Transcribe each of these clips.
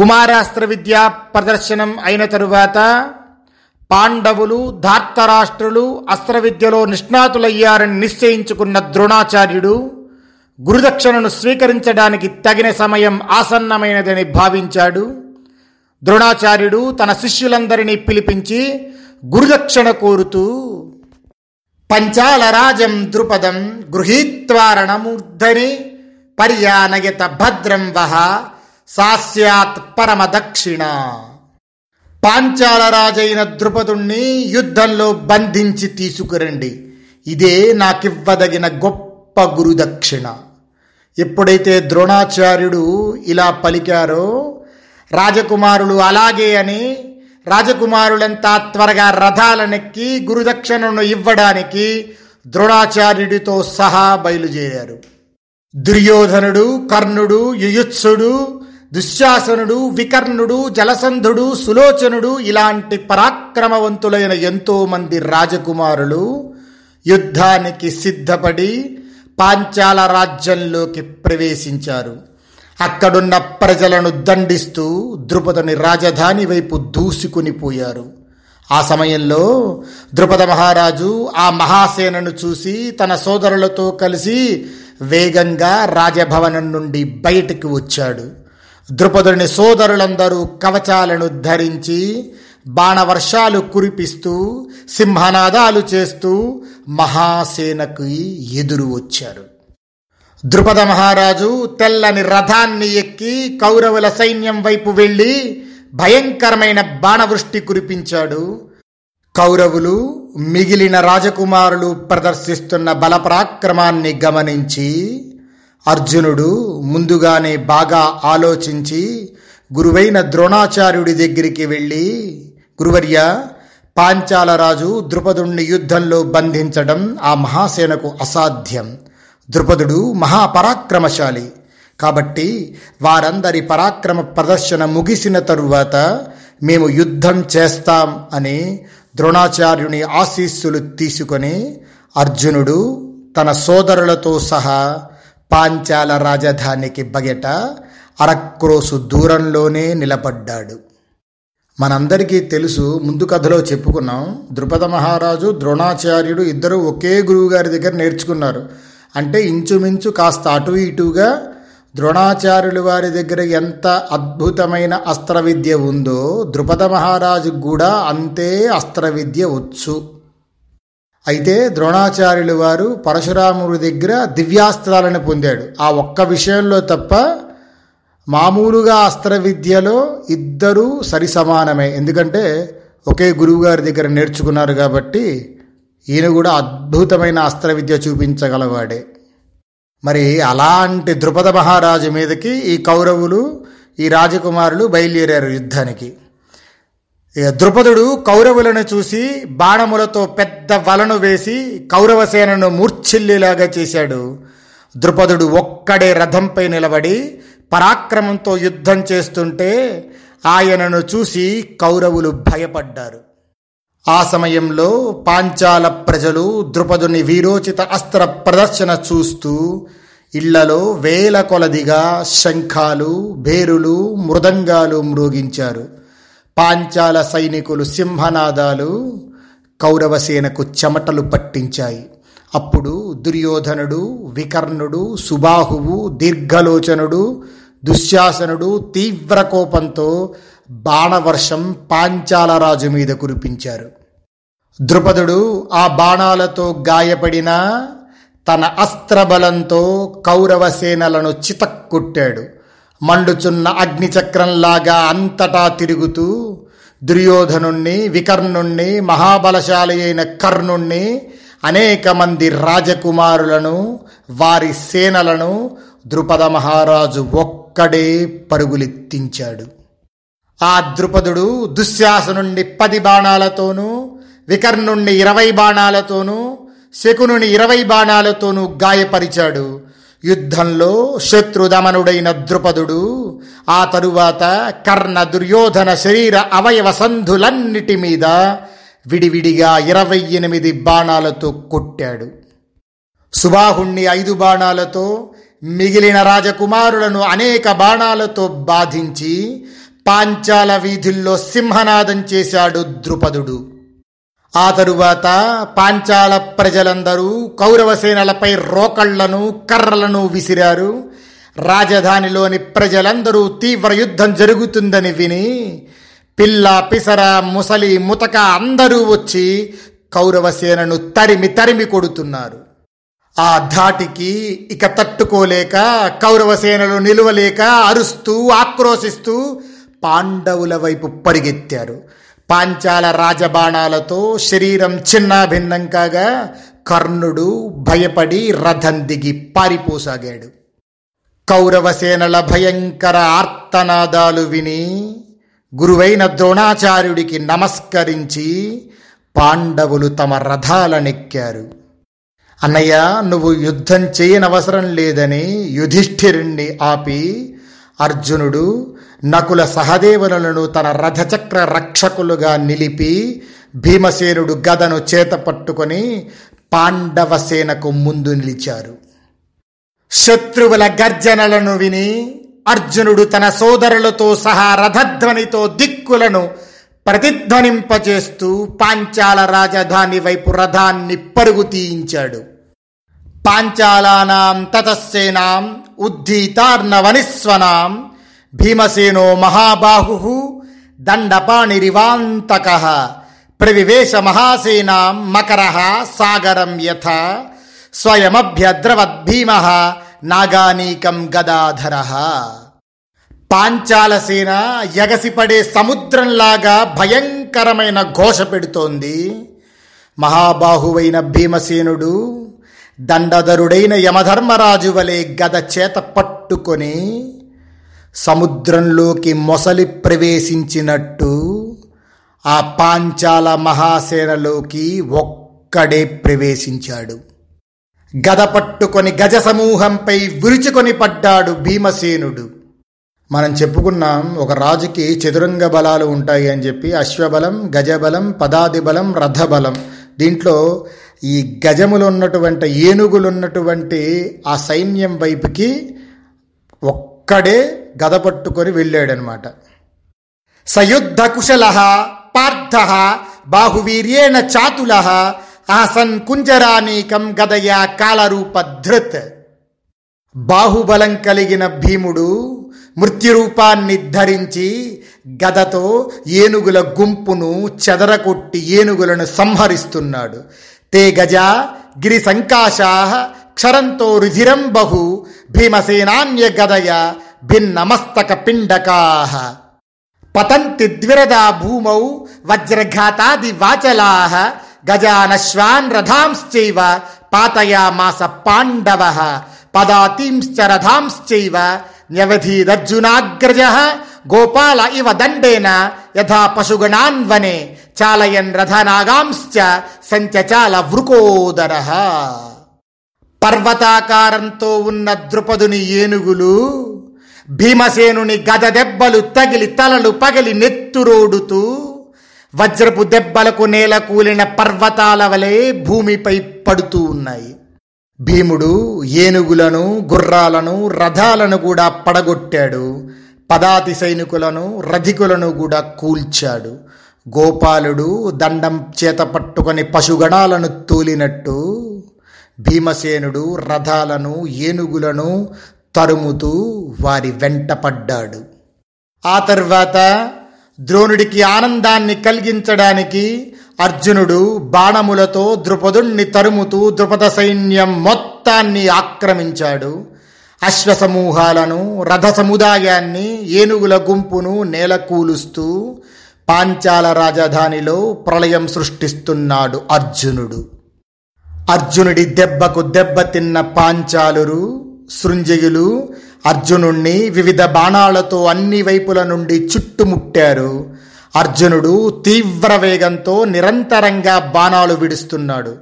కుమారాస్త్ర విద్యా ప్రదర్శనం అయిన తరువాత పాండవులు ధార్తరాష్ట్రులు అస్త్ర విద్యలో నిష్ణాతులయ్యారని నిశ్చయించుకున్న ద్రోణాచార్యుడు గురుదక్షిణను స్వీకరించడానికి తగిన సమయం ఆసన్నమైనదని భావించాడు. ద్రోణాచార్యుడు తన శిష్యులందరినీ పిలిపించి గురుదక్షిణ కోరుతూ పంచాలరాజం ద్రుపదం గృహీత్వారణమూర్ధని పర్యానయత భద్రం వహ సాస్యాత్ పరమ దక్షిణ పాంచాల రాజైన ద్రుపదుణ్ణి యుద్ధంలో బంధించి తీసుకురండి. ఇదే నాకివ్వదగిన గొప్ప గురుదక్షిణ. ఎప్పుడైతే ద్రోణాచార్యుడు ఇలా పలికారో రాజకుమారులు అలాగే అని రాజకుమారులంతా త్వరగా రథాలనెక్కి గురుదక్షిణను ఇవ్వడానికి ద్రోణాచార్యుడితో సహా బయలుదేరారు. దుర్యోధనుడు కర్ణుడు యుయుత్సుడు దుశ్శాసనుడు వికర్ణుడు జలసంధుడు సులోచనుడు ఇలాంటి పరాక్రమవంతులైన ఎంతో మంది రాజకుమారులు యుద్ధానికి సిద్ధపడి పాంచాల రాజ్యంలోకి ప్రవేశించారు. అక్కడున్న ప్రజలను దండిస్తూ ద్రుపదుని రాజధాని వైపు దూసుకుని పోయారు. ఆ సమయంలో ద్రుపద మహారాజు ఆ మహాసేనను చూసి తన సోదరులతో కలిసి వేగంగా రాజభవనం నుండి బయటికి వచ్చాడు. ద్రుపదుని సోదరులందరూ కవచాలను ధరించి బాణవర్షాలు కురిపిస్తూ సింహనాదాలు చేస్తూ మహాసేనకు ఎదురు వచ్చారు. ద్రుపద మహారాజు తెల్లని రథాన్ని ఎక్కి కౌరవుల సైన్యం వైపు వెళ్ళి భయంకరమైన బాణవృష్టి కురిపించాడు. కౌరవులు మిగిలిన రాజకుమారులు ప్రదర్శిస్తున్న బలపరాక్రమాన్ని గమనించి అర్జునుడు ముందుగానే బాగా ఆలోచించి గురువైన ద్రోణాచార్యుడి దగ్గరికి వెళ్ళి గురువర్య పాంచాలరాజు ద్రుపదుణ్ణి యుద్ధంలో బంధించడం ఆ మహాసేనకు అసాధ్యం. ద్రుపదుడు మహాపరాక్రమశాలి. కాబట్టి వారందరి పరాక్రమ ప్రదర్శన ముగిసిన తరువాత మేము యుద్ధం చేస్తాం అని ద్రోణాచార్యుని ఆశీస్సులు తీసుకొని అర్జునుడు తన సోదరులతో సహా పాంచాల రాజధానికి బగెట అరక్రోసు దూరంలోనే నిలబడ్డాడు. మనందరికీ తెలుసు ముందు కథలో చెప్పుకున్నాం ద్రుపద మహారాజు ద్రోణాచార్యుడు ఇద్దరు ఒకే గురువు గారి దగ్గర నేర్చుకున్నారు. అంటే ఇంచుమించు కాస్త అటు ఇటుగా ద్రోణాచార్యుల వారి దగ్గర ఎంత అద్భుతమైన అస్త్ర విద్య ఉందో ద్రుపద మహారాజుకు కూడా అంతే అస్త్ర విద్య వచ్చు. అయితే ద్రోణాచార్యులు వారు పరశురాముడి దగ్గర దివ్యాస్త్రాలను పొందాడు. ఆ ఒక్క విషయంలో తప్ప మామూలుగా అస్త్ర విద్యలో ఇద్దరూ సరి సమానమే ఎందుకంటే ఒకే గురువు గారి దగ్గర నేర్చుకున్నారు కాబట్టి ఈయన కూడా అద్భుతమైన అస్త్ర విద్య చూపించగలవాడే. మరి అలాంటి ద్రుపద మహారాజు మీదకి ఈ కౌరవులు ఈ రాజకుమారులు బయలుదేరారు యుద్ధానికి. ద్రుపదుడు కౌరవులను చూసి బాణములతో పెద్ద వలను వేసి కౌరవసేనను మూర్ఛిల్లిలాగా చేశాడు. ద్రుపదుడు ఒక్కడే రథంపై నిలబడి పరాక్రమంతో యుద్ధం చేస్తుంటే ఆయనను చూసి కౌరవులు భయపడ్డారు. ఆ సమయంలో పాంచాల ప్రజలు ద్రుపదుని వీరోచిత అస్త్ర ప్రదర్శన చూస్తూ ఇళ్ళలో వేల కొలదిగా శంఖాలు భేరులు మృదంగాలు మ్రోగించారు పాంచాల సైనికులు సింహనాదాలు కౌరవసేనకు చెమటలు పట్టించాయి. అప్పుడు దుర్యోధనుడు వికర్ణుడు సుబాహువు దీర్ఘలోచనుడు దుశ్శాసనుడు తీవ్ర కోపంతో బాణవర్షం పాంచాల రాజు మీద కురిపించారు. ద్రుపదుడు ఆ బాణాలతో గాయపడిన తన అస్త్రబలంతో కౌరవసేనలను చితక్కొట్టాడు. మండుచున్న అగ్నిచక్రంలాగా అంతటా తిరుగుతూ దుర్యోధనుణ్ణి వికర్ణుణ్ణి మహాబలశాలి అయిన కర్ణుణ్ణి అనేక మంది రాజకుమారులను వారి సేనలను ద్రుపద మహారాజు ఒక్కడే పరుగులెత్తించాడు. ఆ ద్రుపదుడు దుశ్శాసనుణ్ణి పది బాణాలతోనూ వికర్ణుణ్ణి ఇరవై బాణాలతోనూ శకునుని ఇరవై బాణాలతోనూ గాయపరిచాడు. యుద్ధంలో శత్రుదమనుడైన ద్రుపదుడు ఆ తరువాత కర్ణ దుర్యోధన శరీర అవయవ సంధులన్నిటి మీద విడివిడిగా ఇరవై ఎనిమిది బాణాలతో కొట్టాడు. సుబాహుణ్ణి ఐదు బాణాలతో మిగిలిన రాజకుమారులను అనేక బాణాలతో బాధించి పాంచాల వీధుల్లో సింహనాదం చేశాడు ద్రుపదుడు. ఆ తరువాత పాంచాల ప్రజలందరూ కౌరవసేనలపై రోకళ్ళను కర్రలను విసిరారు. రాజధానిలోని ప్రజలందరూ తీవ్ర యుద్ధం జరుగుతుందని విని పిల్ల పిసర ముసలి ముతక అందరూ వచ్చి కౌరవసేనను తరిమి తరిమి కొడుతున్నారు. ఆ ధాటికి ఇక తట్టుకోలేక కౌరవసేనలు నిలువలేక అరుస్తూ ఆక్రోశిస్తూ పాండవుల వైపు పరిగెత్తారు. పాంచాల రాజబాణాలతో శరీరం చిన్నాభిన్నం కాగా కర్ణుడు భయపడి రథం దిగి పారిపోసాగాడు. కౌరవసేనల భయంకర ఆర్తనాదాలు విని గురువైన ద్రోణాచార్యుడికి నమస్కరించి పాండవులు తమ రథాలనెక్కారు. అన్నయ్య నువ్వు యుద్ధం చేయనవసరం లేదని యుధిష్ఠిరుణ్ణి ఆపి అర్జునుడు నకుల సహదేవులను తన రథచక్ర రక్షకులుగా నిలిపి భీమసేనుడు గదను చేత పట్టుకొని పాండవ సేనకు ముందు నిలిచారు. శత్రువుల గర్జనలను విని అర్జునుడు తన సోదరులతో సహా రథధ్వనితో దిక్కులను ప్రతిధ్వనింపచేస్తూ పాంచాల రాజధాని వైపు రథాన్ని పరుగు తీయించాడు. పాంచాలానాం తతస్సేనాం ఉద్ధీతార్ణవనిస్వనాం భీమసేనో మహాబాహు దండపాణిరివాంతక. ప్రవివేశ మహాసేనాం మకర సాగరం యథ. స్వయమభ్యద్రవద్భీమ నాగానీకం గదాధర. పాంచాలసేన ఎగసిపడే సముద్రంలాగా భయంకరమైన ఘోష పెడుతోంది. మహాబాహువైన భీమసేనుడు దండధరుడైన యమధర్మరాజు వలె గద చేత పట్టుకొని సముద్రంలోకి మొసలి ప్రవేశించినట్టు ఆ పాంచాల మహాసేనలోకి ఒక్కడే ప్రవేశించాడు. గద పట్టుకొని గజ సమూహంపై విరుచుకొని పడ్డాడు భీమసేనుడు. మనం చెప్పుకున్నాం ఒక రాజుకి చతురంగ బలాలు ఉంటాయి అని చెప్పి అశ్వబలం గజబలం పదాది బలం రథబలం. దీంట్లో ఈ గజములు ఉన్నటువంటి ఏనుగులు ఉన్నటువంటి ఆ సైన్యం వైపుకి ఒక్కడే గద పట్టుకొని వెళ్ళాడనమాట. సయుద్ధ కుశల పార్థ బాహువీర్యేణ చాతుల ఆసన్ కుంజరానీకం గదయా కాలరూప ధృత్. బాహుబలం కలిగిన భీముడు మృత్యురూపాన్ని ధరించి గదతో ఏనుగుల గుంపును చెదరకొట్టి ఏనుగులను సంహరిస్తున్నాడు. తే గజ గిరి సంకాశా క్షరంతో రుధిరం బహు భీమసేనాన్య గదయ భిన్నమస్తక పిండకా. పతంతి ద్విరదా భూమౌ వజ్రఘాతాది వాచలా. గజానశ్వాన్ రథాంశ్చైవ పాతయామాస పాండవ. పదాతీంశ్చ రథాంశ్చైవ న్యవధీరర్జునాగ్రజ. గోపాల ఇవ దండేన యథా పశుగణాన్ వనే చాలయన్ రథనాగాంశ్చ సంచచాల వృకోదర. పర్వతాకారంతో ఉన్న ద్రుపదుని ఏనుగులు భీమసేనుని గద దెబ్బలు తగిలి తలలు పగిలి నెత్తురోడుతూ వజ్రపు దెబ్బలకు నేల కూలిన పర్వతాల వలె భూమిపై పడుతూ ఉన్నాయి. భీముడు ఏనుగులను గుర్రాలను రథాలను కూడా పడగొట్టాడు. పదాతి సైనికులను రధికులను కూడా కూల్చాడు. గోపాలుడు దండం చేత పట్టుకొని పశుగణాలను తూలినట్టు భీమసేనుడు రథాలను ఏనుగులను తరుముతూ వారి వెంట పడ్డాడు. ఆ తర్వాత ద్రోణుడికి ఆనందాన్ని కలిగించడానికి అర్జునుడు బాణములతో ద్రుపదుణ్ణి తరుముతూ ద్రుపద సైన్యం మొత్తాన్ని ఆక్రమించాడు. అశ్వసమూహాలను రథ సముదాయాన్ని ఏనుగుల గుంపును నేలకూలుస్తూ పాంచాల రాజధానిలో ప్రళయం సృష్టిస్తున్నాడు అర్జునుడు. అర్జునుడి దెబ్బకు దెబ్బతిన్న పాంచాలురు శృంజయులు అర్జునుణ్ణి వివిధ బాణాలతో అన్ని వైపుల నుండి చుట్టుముట్టారు. అర్జునుడు తీవ్ర వేగంతో నిరంతరంగా బాణాలు విడుస్తున్నాడు.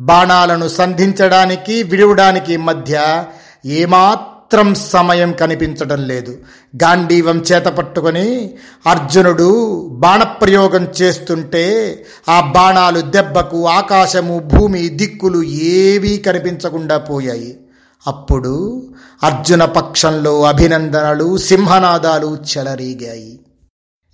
బాణాలను సంధించడానికి విడవడానికి మధ్య ఏమాత్రం సమయం కనిపించడం లేదు. గాంధీవం చేత పట్టుకొని అర్జునుడు బాణప్రయోగం చేస్తుంటే ఆ బాణాలు దెబ్బకు ఆకాశము భూమి దిక్కులు ఏవీ కనిపించకుండా పోయాయి. అప్పుడు అర్జున పక్షంలో అభినందనలు సింహనాదాలు చెలరీగాయి.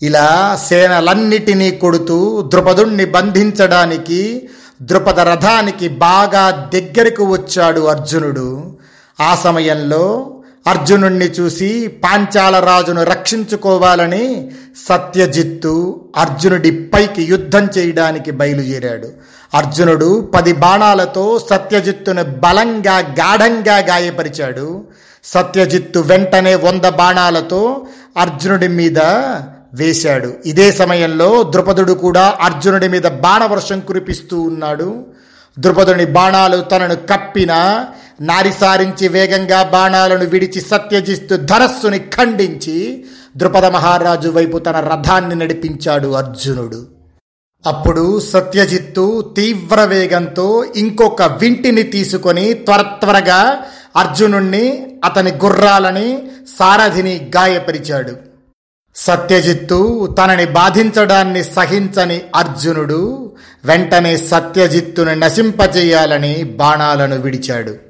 ఇలా సేనలన్నిటినీ కొడుతూ ద్రుపదుణ్ణి బంధించడానికి ద్రుపద రథానికి బాగా దగ్గరకు వచ్చాడు అర్జునుడు. ఆ సమయంలో అర్జునుణ్ణి చూసి పాంచాల రాజును రక్షించుకోవాలని సత్యజిత్తు అర్జునుడి పైకి యుద్ధం చేయడానికి బయలుదేరాడు. అర్జునుడు పది బాణాలతో సత్యజిత్తును బలంగా గాఢంగా గాయపరిచాడు. సత్యజిత్తు వెంటనే వంద బాణాలతో అర్జునుడి మీద వేశాడు. ఇదే సమయంలో ద్రుపదుడు కూడా అర్జునుడి మీద బాణవర్షం కురిపిస్తూ ఉన్నాడు. ద్రుపదుని బాణాలు తనను కప్పిన నారి సారించి వేగంగా బాణాలను విడిచి సత్యజిస్తు ధనస్సుని ఖండించి ద్రుపద మహారాజు వైపు తన రథాన్ని నడిపించాడు అర్జునుడు. అప్పుడు సత్యజిత్తు తీవ్ర వేగంతో ఇంకొక వింటిని తీసుకొని త్వర త్వరగా అర్జునుణ్ణి అతని గుర్రాలని సారథిని గాయపరిచాడు. సత్యజిత్తు తనని బాధించడాన్ని సహించని అర్జునుడు వెంటనే సత్యజిత్తును నశింపజేయాలని బాణాలను విడిచాడు.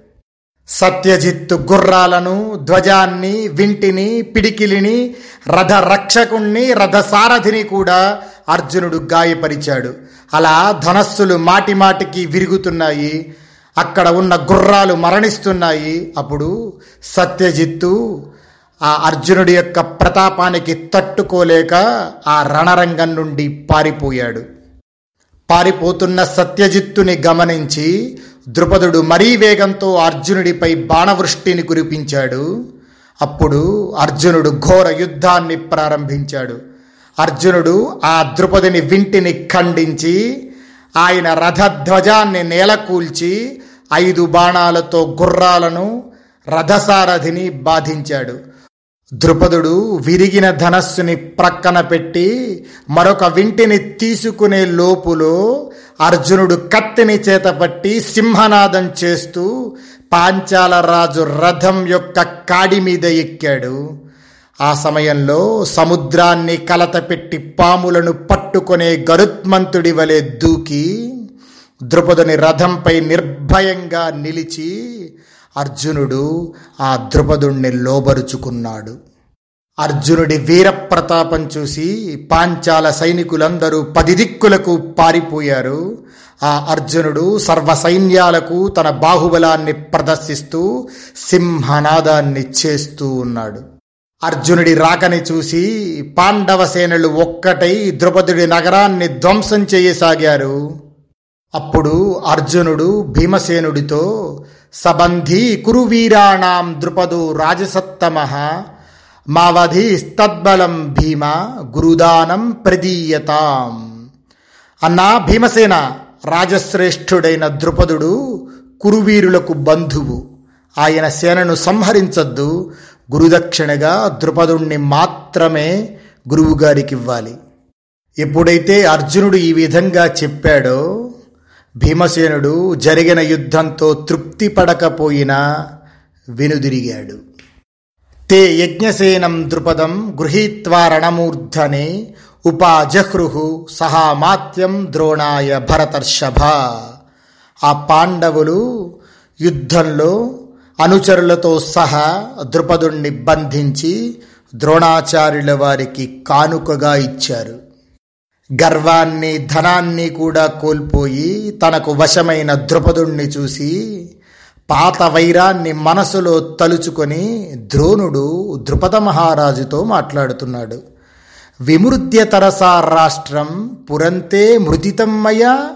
సత్యజిత్తు గుర్రాలను ధ్వజాన్ని వింటిని పిడికిలిని రథ రక్షకుణ్ణి రథసారథిని కూడా అర్జునుడు గాయపరిచాడు. అలా ధనస్సులు మాటిమాటికి విరుగుతున్నాయి. అక్కడ ఉన్న గుర్రాలు మరణిస్తున్నాయి. అప్పుడు సత్యజిత్తు ఆ అర్జునుడి యొక్క ప్రతాపానికి తట్టుకోలేక ఆ రణరంగం నుండి పారిపోయాడు. పారిపోతున్న సత్యజిత్తుని గమనించి ద్రుపదుడు మరీ వేగంతో అర్జునుడిపై బాణవృష్టిని కురిపించాడు. అప్పుడు అర్జునుడు ఘోర యుద్ధాన్ని ప్రారంభించాడు. అర్జునుడు ఆ ద్రుపదిని వింటిని ఖండించి ఆయన రథధ్వజాన్ని నేలకూల్చి ఐదు బాణాలతో గుర్రాలను రథసారథిని బాధించాడు. ద్రుపదుడు విరిగిన ధనస్సుని ప్రక్కన పెట్టి మరొక వింటిని తీసుకునే లోపులో అర్జునుడు కత్తిని చేతపట్టి సింహనాదం చేస్తూ పాంచాల రాజు రథం యొక్క కాడి మీద ఎక్కాడు. ఆ సమయంలో సముద్రాన్ని కలతపెట్టి పాములను పట్టుకునే గరుత్మంతుడి వలె దూకి ద్రుపదుని రథంపై నిర్భయంగా నిలిచి అర్జునుడు ఆ ద్రుపదుణ్ణి లోబరుచుకున్నాడు. అర్జునుడి వీరప్రతాపం చూసి పాంచాల సైనికులందరూ పది దిక్కులకు పారిపోయారు. ఆ అర్జునుడు సర్వ సైన్యాలకు తన బాహుబలాన్ని ప్రదర్శిస్తూ సింహనాదాన్ని చేస్తూ ఉన్నాడు. అర్జునుడి రాకని చూసి పాండవ సేనలు ఒక్కటై ద్రుపదుడి నగరాన్ని ధ్వంసం చేయసాగారు. అప్పుడు అర్జునుడు భీమసేనుడితో సబంధీ కురువీరాణాం ద్రుపదో రాజసత్తమ మావధిస్తద్బలం భీమ గురుదానం ప్రదీయతాం. అన్నా భీమసేన రాజశ్రేష్ఠుడైన ద్రుపదుడు కురువీరులకు బంధువు. ఆయన సేనను సంహరించద్దు. గురుదక్షిణగా ద్రుపదుణ్ణి మాత్రమే గురువుగారికి ఇవ్వాలి ఎప్పుడైతే అర్జునుడు ఈ విధంగా చెప్పాడో భీమసేనుడు జరిగిన యుద్ధంతో తృప్తి పడకపోయినా వెనుదిరిగాడు. తే యజ్ఞసేనం ద్రుపదం గృహీత్వా రణమూర్ధనే ఉపాజహృహు సహామాత్యం ద్రోణాయ భరతర్షభ. ఆ పాండవులు యుద్ధంలో అనుచరులతో సహా ద్రుపదుణ్ణి బంధించి ద్రోణాచార్యుల వారికి కానుకగా ఇచ్చారు. గర్వాన్ని ధనాన్ని కూడా కోల్పోయి తనకు వశమైన ద్రుపదుణ్ణి చూసి పాత వైరాన్ని మనసులో తలుచుకొని ద్రోణుడు ద్రుపద మహారాజుతో మాట్లాడుతున్నాడు. విమృద్యతరసా రాష్ట్రం పురంతే మృదితమ్మయ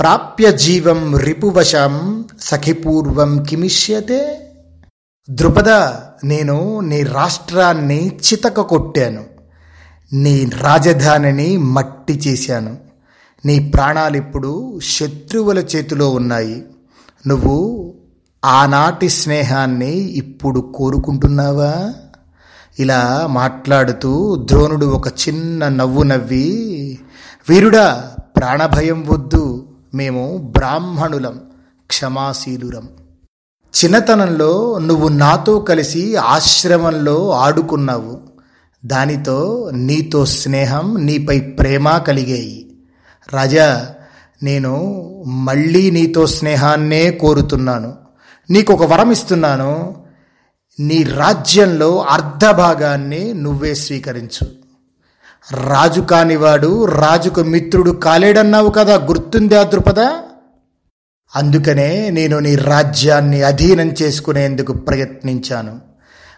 ప్రాప్య జీవం రిపువశం సఖిపూర్వం కిమిష్యతే. ద్రుపద నేను నీ రాష్ట్రాన్ని చితక కొట్టాను. నీ రాజధానిని మట్టి చేశాను. నీ ప్రాణాలు ఇప్పుడు శత్రువుల చేతిలో ఉన్నాయి. నువ్వు ఆనాటి స్నేహాన్ని ఇప్పుడు కోరుకుంటున్నావా? ఇలా మాట్లాడుతూ ద్రోణుడు ఒక చిన్న నవ్వు నవ్వి వీరుడా ప్రాణభయం వద్దు. మేము బ్రాహ్మణులం క్షమాశీలురం. చిన్నతనంలో నువ్వు నాతో కలిసి ఆశ్రమంలో ఆడుకున్నావు. దానితో నీతో స్నేహం నీపై ప్రేమ కలిగాయి. రాజా నేను మళ్ళీ నీతో స్నేహాన్నే కోరుతున్నాను. నీకు ఒక వరం ఇస్తున్నాను. నీ రాజ్యంలో అర్ధ భాగాన్ని నువ్వే స్వీకరించు. రాజు కానివాడు రాజుకు మిత్రుడు కాలేడన్నావు కదా గుర్తుందా దృపద అందుకనే నేను నీ రాజ్యాన్ని అధీనం చేసుకునేందుకు ప్రయత్నించాను.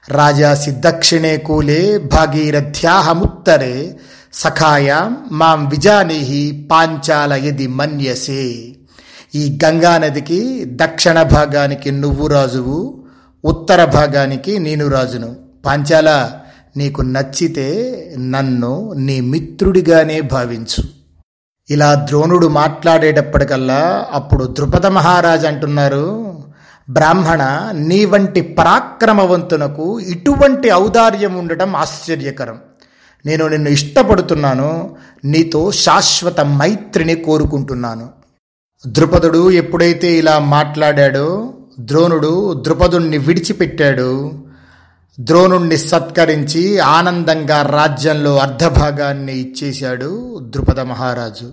రాజాసి దక్షిణే కూలే భాగీరథ్యాహముత్తరే సఖాయాం మాం విజానీహి పాంచాల యది మన్యసే. ఈ గంగా నదికి దక్షిణ భాగానికి నువ్వు రాజువు ఉత్తర భాగానికి నేను రాజును. పాంచాల నీకు నచ్చితే నన్ను నీ మిత్రుడిగానే భావించు. ఇలా ద్రోణుడు మాట్లాడేటప్పటికల్లా అప్పుడు ద్రుపద మహారాజ్ అంటున్నారు బ్రాహ్మణ నీ వంటి పరాక్రమవంతునకు ఇటువంటి ఔదార్యం ఉండటం ఆశ్చర్యకరం. నేను నిన్ను ఇష్టపడుతున్నాను నీతో శాశ్వత మైత్రిని కోరుకుంటున్నాను. ద్రుపదుడు ఎప్పుడైతే ఇలా మాట్లాడాడో ద్రోణుడు ద్రుపదుణ్ణి విడిచిపెట్టాడు. ద్రోణుణ్ణి సత్కరించి ఆనందంగా రాజ్యంలో అర్ధభాగాన్ని ఇచ్చేశాడు ద్రుపద మహారాజు.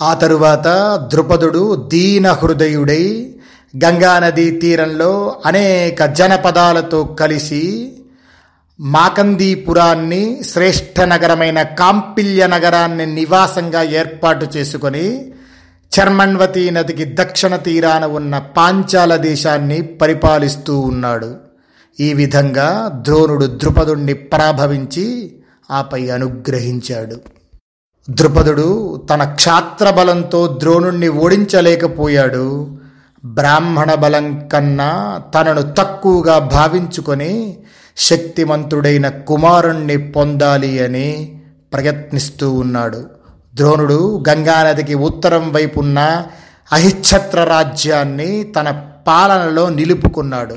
ఆ తరువాత ద్రుపదుడు దీన హృదయుడై గంగానదీ తీరంలో అనేక జనపదాలతో కలిసి మాకందీపురాన్ని శ్రేష్ఠ నగరమైన కాంపిల్య నగరాన్ని నివాసంగా ఏర్పాటు చేసుకొని చర్మణ్వతీ నదికి దక్షిణ తీరాన ఉన్న పాంచాల దేశాన్ని పరిపాలిస్తూ ఉన్నాడు. ఈ విధంగా ద్రోణుడు ద్రుపదుణ్ణి పరాభవించి ఆపై అనుగ్రహించాడు. ద్రుపదుడు తన క్షాత్ర బలంతో ద్రోణుణ్ణి ఓడించలేకపోయాడు. బ్రాహ్మణ బలం కన్నా తనను తక్కువగా భావించుకొని శక్తిమంతుడైన కుమారుణ్ణి పొందాలి అని ప్రయత్నిస్తూ ఉన్నాడు. ద్రోణుడు గంగానదికి ఉత్తరం వైపున్న అహిఛత్ర రాజ్యాన్ని తన పాలనలో నిలుపుకున్నాడు.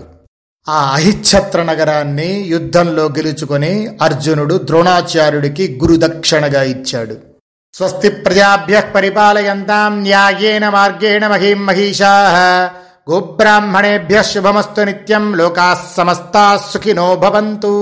ఆ అహిఛత్ర నగరాన్ని యుద్ధంలో గెలుచుకొని అర్జునుడు ద్రోణాచార్యుడికి గురుదక్షిణగా ఇచ్చాడు. స్వస్తి ప్రజాభ్య పరిపాలయంతాం న్యాయేన మార్గేణ మహీం మహిషా. గోబ్రాహ్మణేభ్య శుభమస్తు నిత్యం లోకా సమస్తా సుఖినో భవంతు.